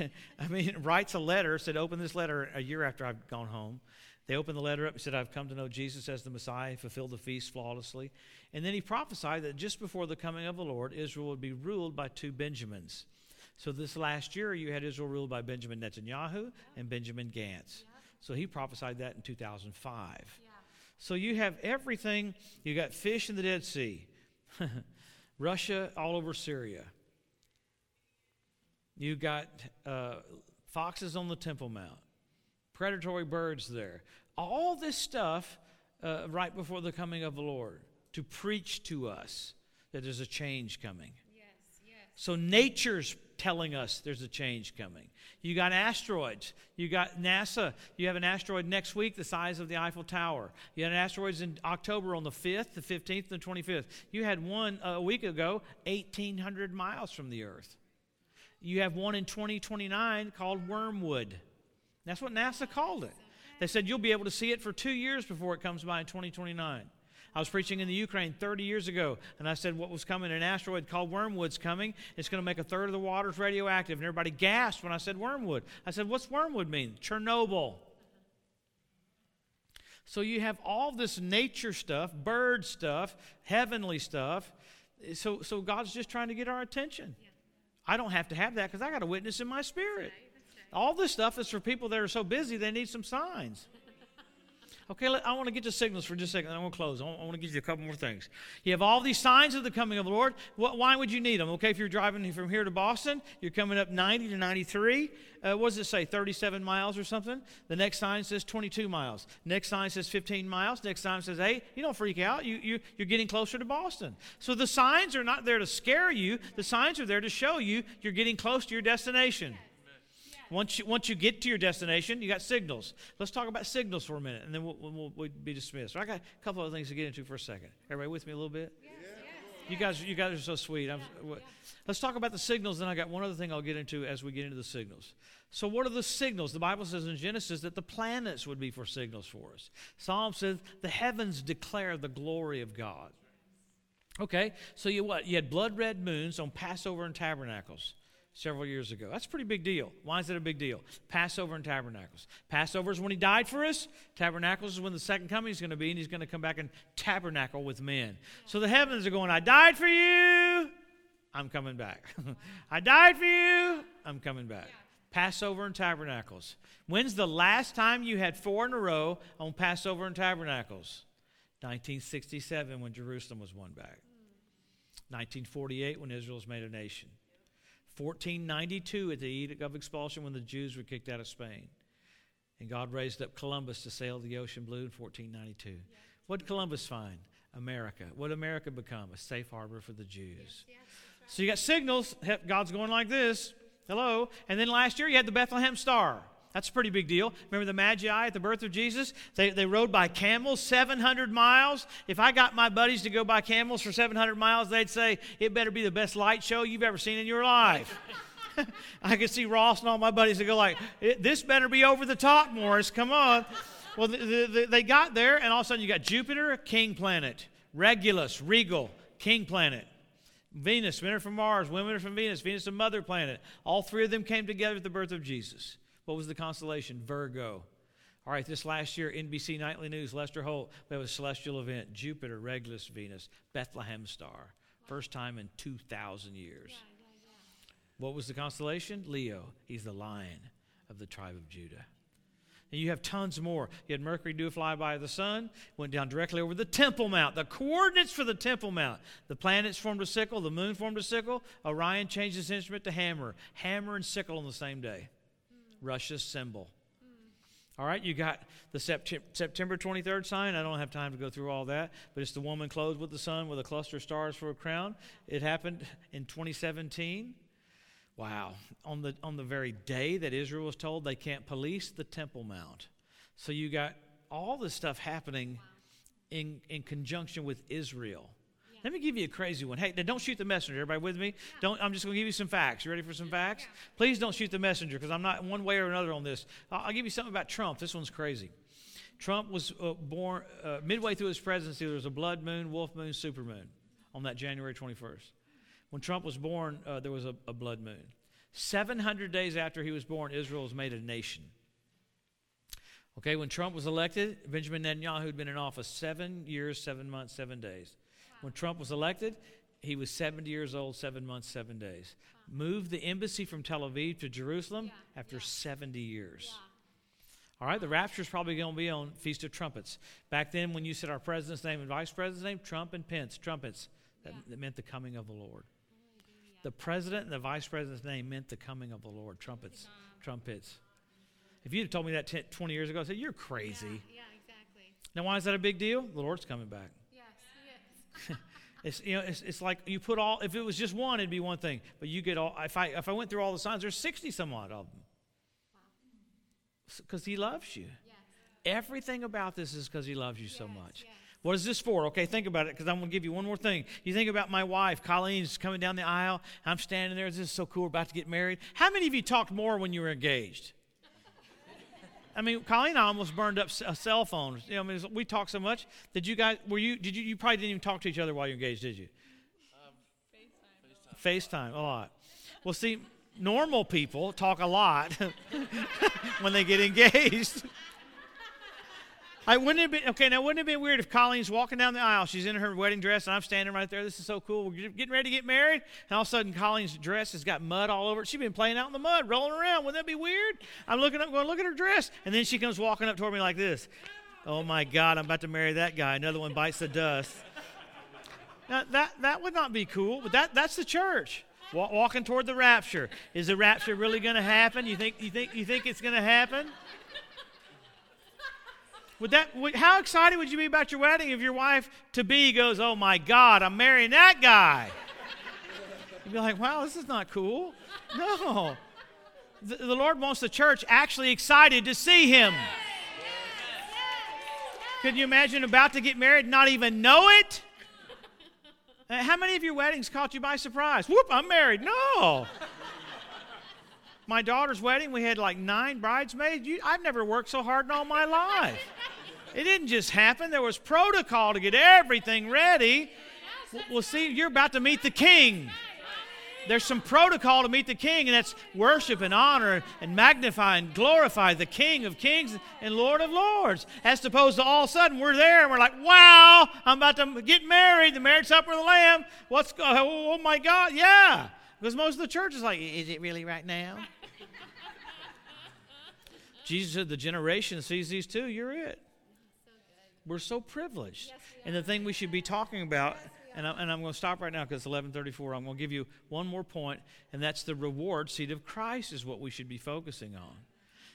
A: I mean, writes a letter, said, Open this letter a year after I've gone home. They opened the letter up and said, I've come to know Jesus as the Messiah, fulfilled the feast flawlessly. And then he prophesied that just before the coming of the Lord, Israel would be ruled by two Benjamins. So this last year, you had Israel ruled by Benjamin Netanyahu and Benjamin Gantz. So he prophesied that in 2005. Yeah. So you have everything. You got fish in the Dead Sea, Russia all over Syria, you got uh, foxes on the Temple Mount, predatory birds there. All this stuff uh, right before the coming of the Lord to preach to us that there's a change coming. Yes, yes. So nature's telling us there's a change coming. You got asteroids. You got NASA. You have an asteroid next week the size of the Eiffel Tower. You had asteroids in October on the 5th, the 15th, and the 25th. You had one a week ago, 1,800 miles from the Earth. You have one in 2029 called Wormwood. That's what NASA called it. They said you'll be able to see it for two years before it comes by in 2029. I was preaching in the Ukraine 30 years ago, and I said what was coming, an asteroid called Wormwood's coming. It's going to make a third of the waters radioactive. And everybody gasped when I said Wormwood. I said, what's Wormwood mean? Chernobyl. So you have all this nature stuff, bird stuff, heavenly stuff, So, so God's just trying to get our attention. I don't have to have that because I got a witness in my spirit. All this stuff is for people that are so busy they need some signs. Okay, I want to get to signals for just a second. I want to close. I want to give you a couple more things. You have all these signs of the coming of the Lord. Why would you need them? Okay, if you're driving from here to Boston, you're coming up 90 to 93. Uh, what does it say? 37 miles or something? The next sign says 22 miles. Next sign says 15 miles. Next sign says, hey, you don't freak out. You, you, you're getting closer to Boston. So the signs are not there to scare you, the signs are there to show you you're getting close to your destination. Once you, once you get to your destination, you got signals. Let's talk about signals for a minute, and then we'll, we'll, we'll be dismissed. I got a couple of things to get into for a second. Everybody with me a little bit? Yes. You guys, you guys are so sweet. Yeah. Let's talk about the signals. Then I got one other thing I'll get into as we get into the signals. So, what are the signals? The Bible says in Genesis that the planets would be for signals for us. Psalm says the heavens declare the glory of God. Okay, so you what? You had blood red moons on Passover and Tabernacles several years ago. That's a pretty big deal. Why is it a big deal? Passover and Tabernacles. Passover is when he died for us. Tabernacles is when the second coming is going to be, and he's going to come back and tabernacle with men. So the heavens are going, I died for you. I'm coming back. I died for you. I'm coming back. Passover and Tabernacles. When's the last time you had four in a row on Passover and Tabernacles? 1967 when Jerusalem was won back. 1948 when Israel was made a nation. 1492 at the Edict of Expulsion when the Jews were kicked out of Spain. And God raised up Columbus to sail the ocean blue in 1492. Yes. What did Columbus find? America. What did America become? A safe harbor for the Jews. Yes, yes, right. So you got signals. God's going like this. Hello. And then last year you had the Bethlehem Star. That's a pretty big deal. Remember the Magi at the birth of Jesus? They, they rode by camels 700 miles. If I got my buddies to go by camels for 700 miles, they'd say, it better be the best light show you've ever seen in your life. I could see Ross and all my buddies to go like, this better be over the top, Morris. Come on. Well, the, the, the, they got there, and all of a sudden you got Jupiter, king planet, Regulus, regal, king planet. Venus, men are from Mars, women are from Venus, Venus a mother planet. All three of them came together at the birth of Jesus. What was the constellation? Virgo. All right, this last year, NBC Nightly News, Lester Holt, we have a celestial event Jupiter, Regulus, Venus, Bethlehem star. First time in 2,000 years. Yeah, yeah, yeah. What was the constellation? Leo. He's the lion of the tribe of Judah. And you have tons more. You had Mercury do a flyby of the sun, went down directly over the Temple Mount. The coordinates for the Temple Mount. The planets formed a sickle, the moon formed a sickle. Orion changed his instrument to hammer. Hammer and sickle on the same day. Russia's symbol. All right, you got the September 23rd sign. I don't have time to go through all that, but it's the woman clothed with the sun with a cluster of stars for a crown. It happened in 2017. Wow. On the, on the very day that Israel was told they can't police the Temple Mount. So you got all this stuff happening in, in conjunction with Israel. Let me give you a crazy one. Hey, don't shoot the messenger. Everybody with me? Don't. I'm just going to give you some facts. You ready for some facts? Please don't shoot the messenger because I'm not one way or another on this. I'll, I'll, give you something about Trump. This one's crazy. Trump was uh, born uh, midway through his presidency. There was a blood moon, wolf moon, super moon on that January 21st. When Trump was born, uh, there was a, a blood moon. 700 days after he was born, Israel was made a nation. Okay, when Trump was elected, Benjamin Netanyahu had been in office seven years, seven months, seven days. When Trump was elected, he was 70 years old, seven months, seven days. Moved the embassy from Tel Aviv to Jerusalem yeah. after yeah. 70 years. Yeah. All right, the rapture is probably going to be on Feast of Trumpets. Back then, when you said our president's name and vice president's name, Trump and Pence, trumpets, that, that meant the coming of the Lord. The president and the vice president's name meant the coming of the Lord. Trumpets, trumpets. If you'd have told me that 10, 20 years ago, I'd say, You're crazy.
B: Yeah, exactly.
A: Now, why is that a big deal? The Lord's coming back. it's you know it's, it's like you put all if it was just one it'd be one thing but you get all if i if i went through all the signs there's 60 some odd of them because he loves you yes. everything about this is because he loves you yes, so much yes. What is this for? Okay, think about it because I'm going to give you one more thing. You think about my wife, Colleen's coming down the aisle. I'm standing there. This is so cool. We're about to get married. How many of you talked more when you were engaged? I mean, Colleen I almost burned up a cell phone. You know, I mean, we talk so much. Did you guys? Were you? Did you? You probably didn't even talk to each other while you engaged, did you? Um, FaceTime. FaceTime a lot. Well, see, normal people talk a lot when they get engaged. I wouldn't have been okay. Now, wouldn't it be weird if Colleen's walking down the aisle? She's in her wedding dress, and I'm standing right there. This is so cool. We're getting ready to get married, and all of a sudden, Colleen's dress has got mud all over it. She's been playing out in the mud, rolling around. Wouldn't that be weird? I'm looking up, going, look at her dress, and then she comes walking up toward me like this. Oh my God, I'm about to marry that guy. Another one bites the dust. Now, that that would not be cool, but that that's the church. walking toward the rapture. Is the rapture really going to happen? You think you think you think it's going to happen? Would that, would, how excited would you be about your wedding if your wife to be goes, Oh my God, I'm marrying that guy? You'd be like, Wow, this is not cool. No. The, the Lord wants the church actually excited to see Him. Could you imagine about to get married, not even know it? Uh, how many of your weddings caught you by surprise? Whoop, I'm married. No. My daughter's wedding, we had like nine bridesmaids. You, I've never worked so hard in all my life. It didn't just happen. There was protocol to get everything ready. Well, see, you're about to meet the king. There's some protocol to meet the king, and that's worship and honor and magnify and glorify the King of kings and Lord of lords. As opposed to all of a sudden we're there and we're like, wow, I'm about to get married, the marriage supper of the Lamb. What's, oh, oh my God, yeah. Because most of the church is like, is it really right now? Jesus said, the generation sees these two, you're it. We're so privileged. Yes, we and the thing we should be talking about, yes, and, I, and I'm going to stop right now because it's 1134. I'm going to give you one more point, and that's the reward seat of Christ is what we should be focusing on.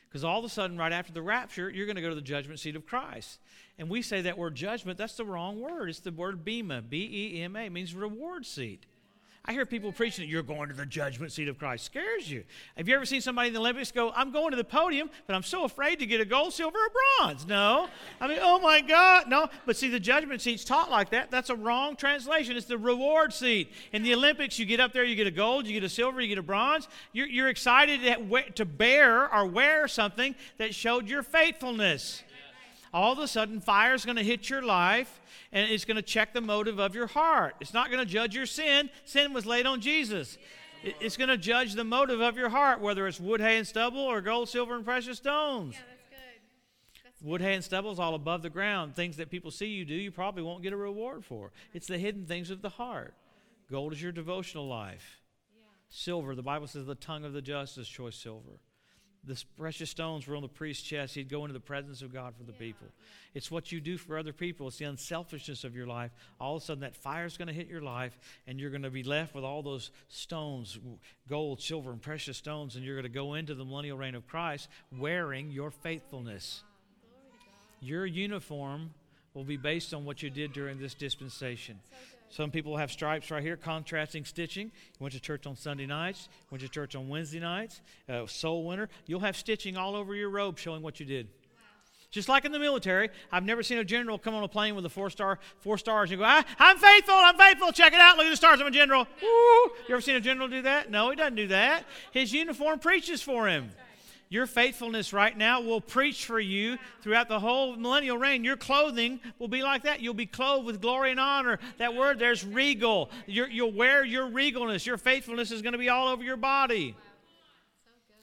A: Because all of a sudden, right after the rapture, you're going to go to the judgment seat of Christ. And we say that word judgment, that's the wrong word. It's the word bema, B E M A, means reward seat. I hear people preaching that you're going to the judgment seat of Christ. Scares you. Have you ever seen somebody in the Olympics go, I'm going to the podium, but I'm so afraid to get a gold, silver, or bronze? No. I mean, oh my God. No. But see, the judgment seat's taught like that. That's a wrong translation. It's the reward seat. In the Olympics, you get up there, you get a gold, you get a silver, you get a bronze. You're, you're excited to bear or wear something that showed your faithfulness. All of a sudden, fire is going to hit your life and it's going to check the motive of your heart. It's not going to judge your sin. Sin was laid on Jesus. It's going to judge the motive of your heart, whether it's wood, hay, and stubble or gold, silver, and precious stones.
B: Yeah, that's good. That's
A: wood, hay, and stubble is all above the ground. Things that people see you do, you probably won't get a reward for. It's the hidden things of the heart. Gold is your devotional life. Yeah. Silver, the Bible says the tongue of the just is choice silver the precious stones were on the priest's chest. He'd go into the presence of God for the yeah. people. It's what you do for other people. It's the unselfishness of your life. All of a sudden, that fire's going to hit your life, and you're going to be left with all those stones gold, silver, and precious stones, and you're going to go into the millennial reign of Christ wearing your faithfulness. Your uniform will be based on what you did during this dispensation. Some people have stripes right here, contrasting stitching. Went to church on Sunday nights, went to church on Wednesday nights, uh, soul winner. You'll have stitching all over your robe showing what you did. Just like in the military, I've never seen a general come on a plane with a four star, four stars and go, I, am faithful, I'm faithful, check it out, look at the stars, I'm a general. Woo! You ever seen a general do that? No, he doesn't do that. His uniform preaches for him. Your faithfulness right now will preach for you throughout the whole millennial reign. Your clothing will be like that. You'll be clothed with glory and honor. That word, there's regal. you will wear your regalness. Your faithfulness is going to be all over your body.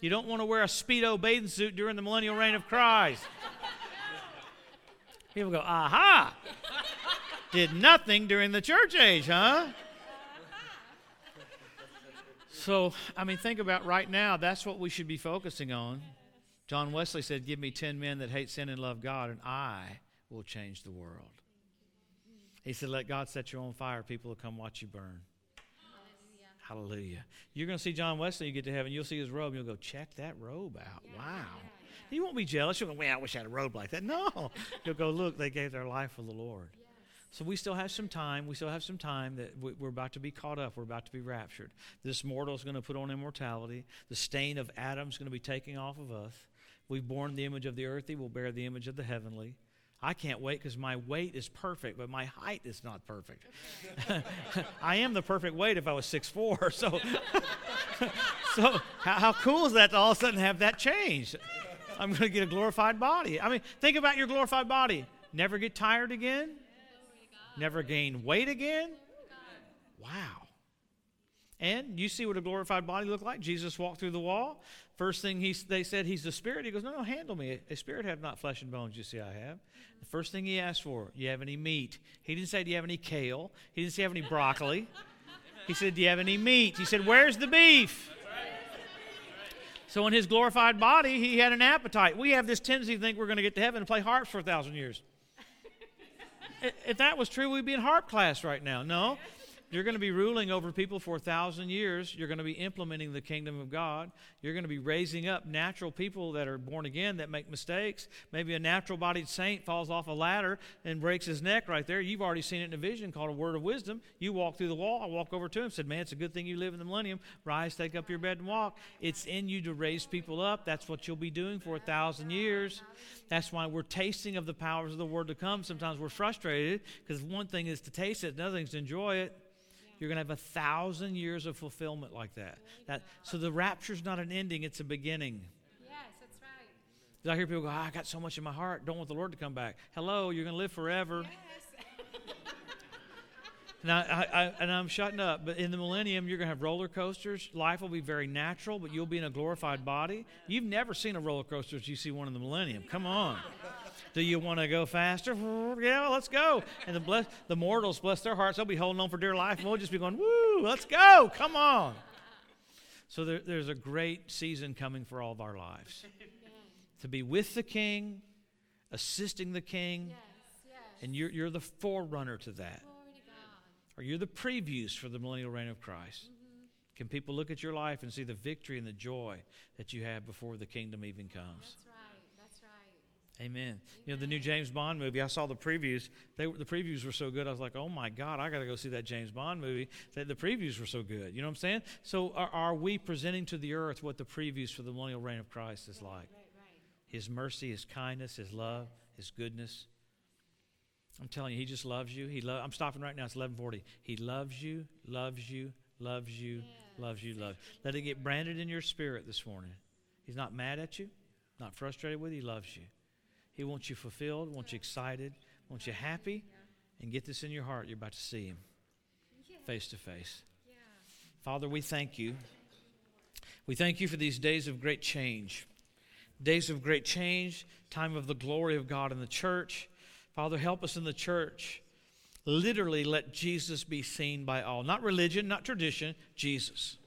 A: You don't want to wear a Speedo bathing suit during the millennial reign of Christ. People go, aha! Did nothing during the church age, huh? So, I mean, think about right now, that's what we should be focusing on. John Wesley said, Give me 10 men that hate sin and love God, and I will change the world. He said, Let God set you on fire. People will come watch you burn. Hallelujah. Hallelujah. You're going to see John Wesley, you get to heaven, you'll see his robe, you'll go, Check that robe out. Yeah, wow. Yeah, yeah. Won't be jealous. You'll go, Well, I wish I had a robe like that. No. You'll go, Look, they gave their life for the Lord. So we still have some time. We still have some time that we're about to be caught up. We're about to be raptured. This mortal is going to put on immortality. The stain of Adam is going to be taken off of us. We've borne the image of the earthly. We'll bear the image of the heavenly. I can't wait because my weight is perfect, but my height is not perfect. I am the perfect weight if I was six four. So, so how, how cool is that to all of a sudden have that change? I'm going to get a glorified body. I mean, think about your glorified body. Never get tired again Never gain weight again? Wow. And you see what a glorified body looked like. Jesus walked through the wall. First thing he, they said, He's the Spirit. He goes, No, no, handle me. A spirit have not flesh and bones, you see, I have. The first thing he asked for, You have any meat? He didn't say, Do you have any kale? He didn't say, Have any broccoli? He said, Do you have any meat? He said, Where's the beef? So in his glorified body, he had an appetite. We have this tendency to think we're going to get to heaven and play harps for a thousand years. If that was true, we'd be in harp class right now. No, you're going to be ruling over people for a thousand years. You're going to be implementing the kingdom of God. You're going to be raising up natural people that are born again that make mistakes. Maybe a natural bodied saint falls off a ladder and breaks his neck right there. You've already seen it in a vision called a word of wisdom. You walk through the wall. I walk over to him, said, Man, it's a good thing you live in the millennium. Rise, take up your bed and walk. It's in you to raise people up. That's what you'll be doing for a thousand years. That's why we're tasting of the powers of the word to come. Sometimes we're frustrated because one thing is to taste it, another thing is to enjoy it. You're going to have a thousand years of fulfillment like that. that so the rapture's not an ending, it's a beginning.
B: Yes, that's right.
A: I hear people go, oh, I got so much in my heart, don't want the Lord to come back. Hello, you're going to live forever.
B: Yes.
A: Now, I, I, and I'm shutting up, but in the millennium, you're going to have roller coasters. Life will be very natural, but you'll be in a glorified body. You've never seen a roller coaster as you see one in the millennium. Come on. Do you want to go faster? Yeah, let's go. And the, bless, the mortals, bless their hearts, they'll be holding on for dear life, and we'll just be going, woo, let's go. Come on. So there, there's a great season coming for all of our lives. To be with the king, assisting the king,
B: Yes, yes.
A: and you're, you're the forerunner to that
B: to
A: or you're the previews for the millennial reign of Christ. Mm-hmm. Can people look at your life and see the victory and the joy that you have before the kingdom even comes?
B: That's right. That's.
A: Amen. You know the new James Bond movie. I saw the previews. They were, the previews were so good. I was like, oh my God, I got to go see that James Bond movie. The, the previews were so good. You know what I'm saying? So are, are we presenting to the earth what the previews for the millennial reign of Christ is like?
B: Right, right.
A: His mercy, His kindness, His love, His goodness. I'm telling you, He just loves you. He lo- I'm stopping right now. It's 11:40. He loves you, loves you, loves you, loves you, loves. Let it get branded in your spirit this morning. He's not mad at you, not frustrated with you. He loves you. He wants you fulfilled, wants you excited, wants you happy, and get this in your heart. You're about to see Him face to face. Father, we thank you. We thank you for these days of great change. Days of great change, time of the glory of God in the church. Father, help us in the church. Literally, let Jesus be seen by all. Not religion, not tradition, Jesus.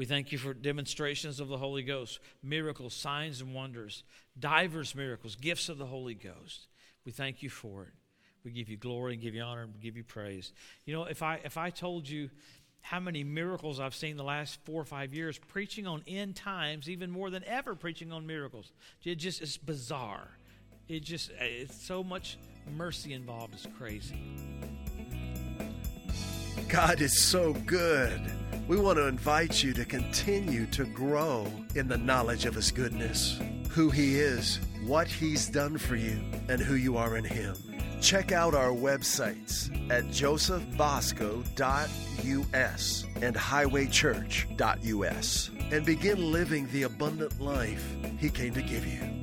A: We thank you for demonstrations of the Holy Ghost, miracles, signs, and wonders, divers miracles, gifts of the Holy Ghost. We thank you for it. We give you glory and give you honor and give you praise. You know, if I if I told you how many miracles I've seen the last four or five years preaching on end times, even more than ever preaching on miracles, it just it's bizarre. It just it's so much mercy involved. It's crazy.
C: God is so good. We want to invite you to continue to grow in the knowledge of His goodness, who He is, what He's done for you, and who you are in Him. Check out our websites at josephbosco.us and highwaychurch.us and begin living the abundant life He came to give you.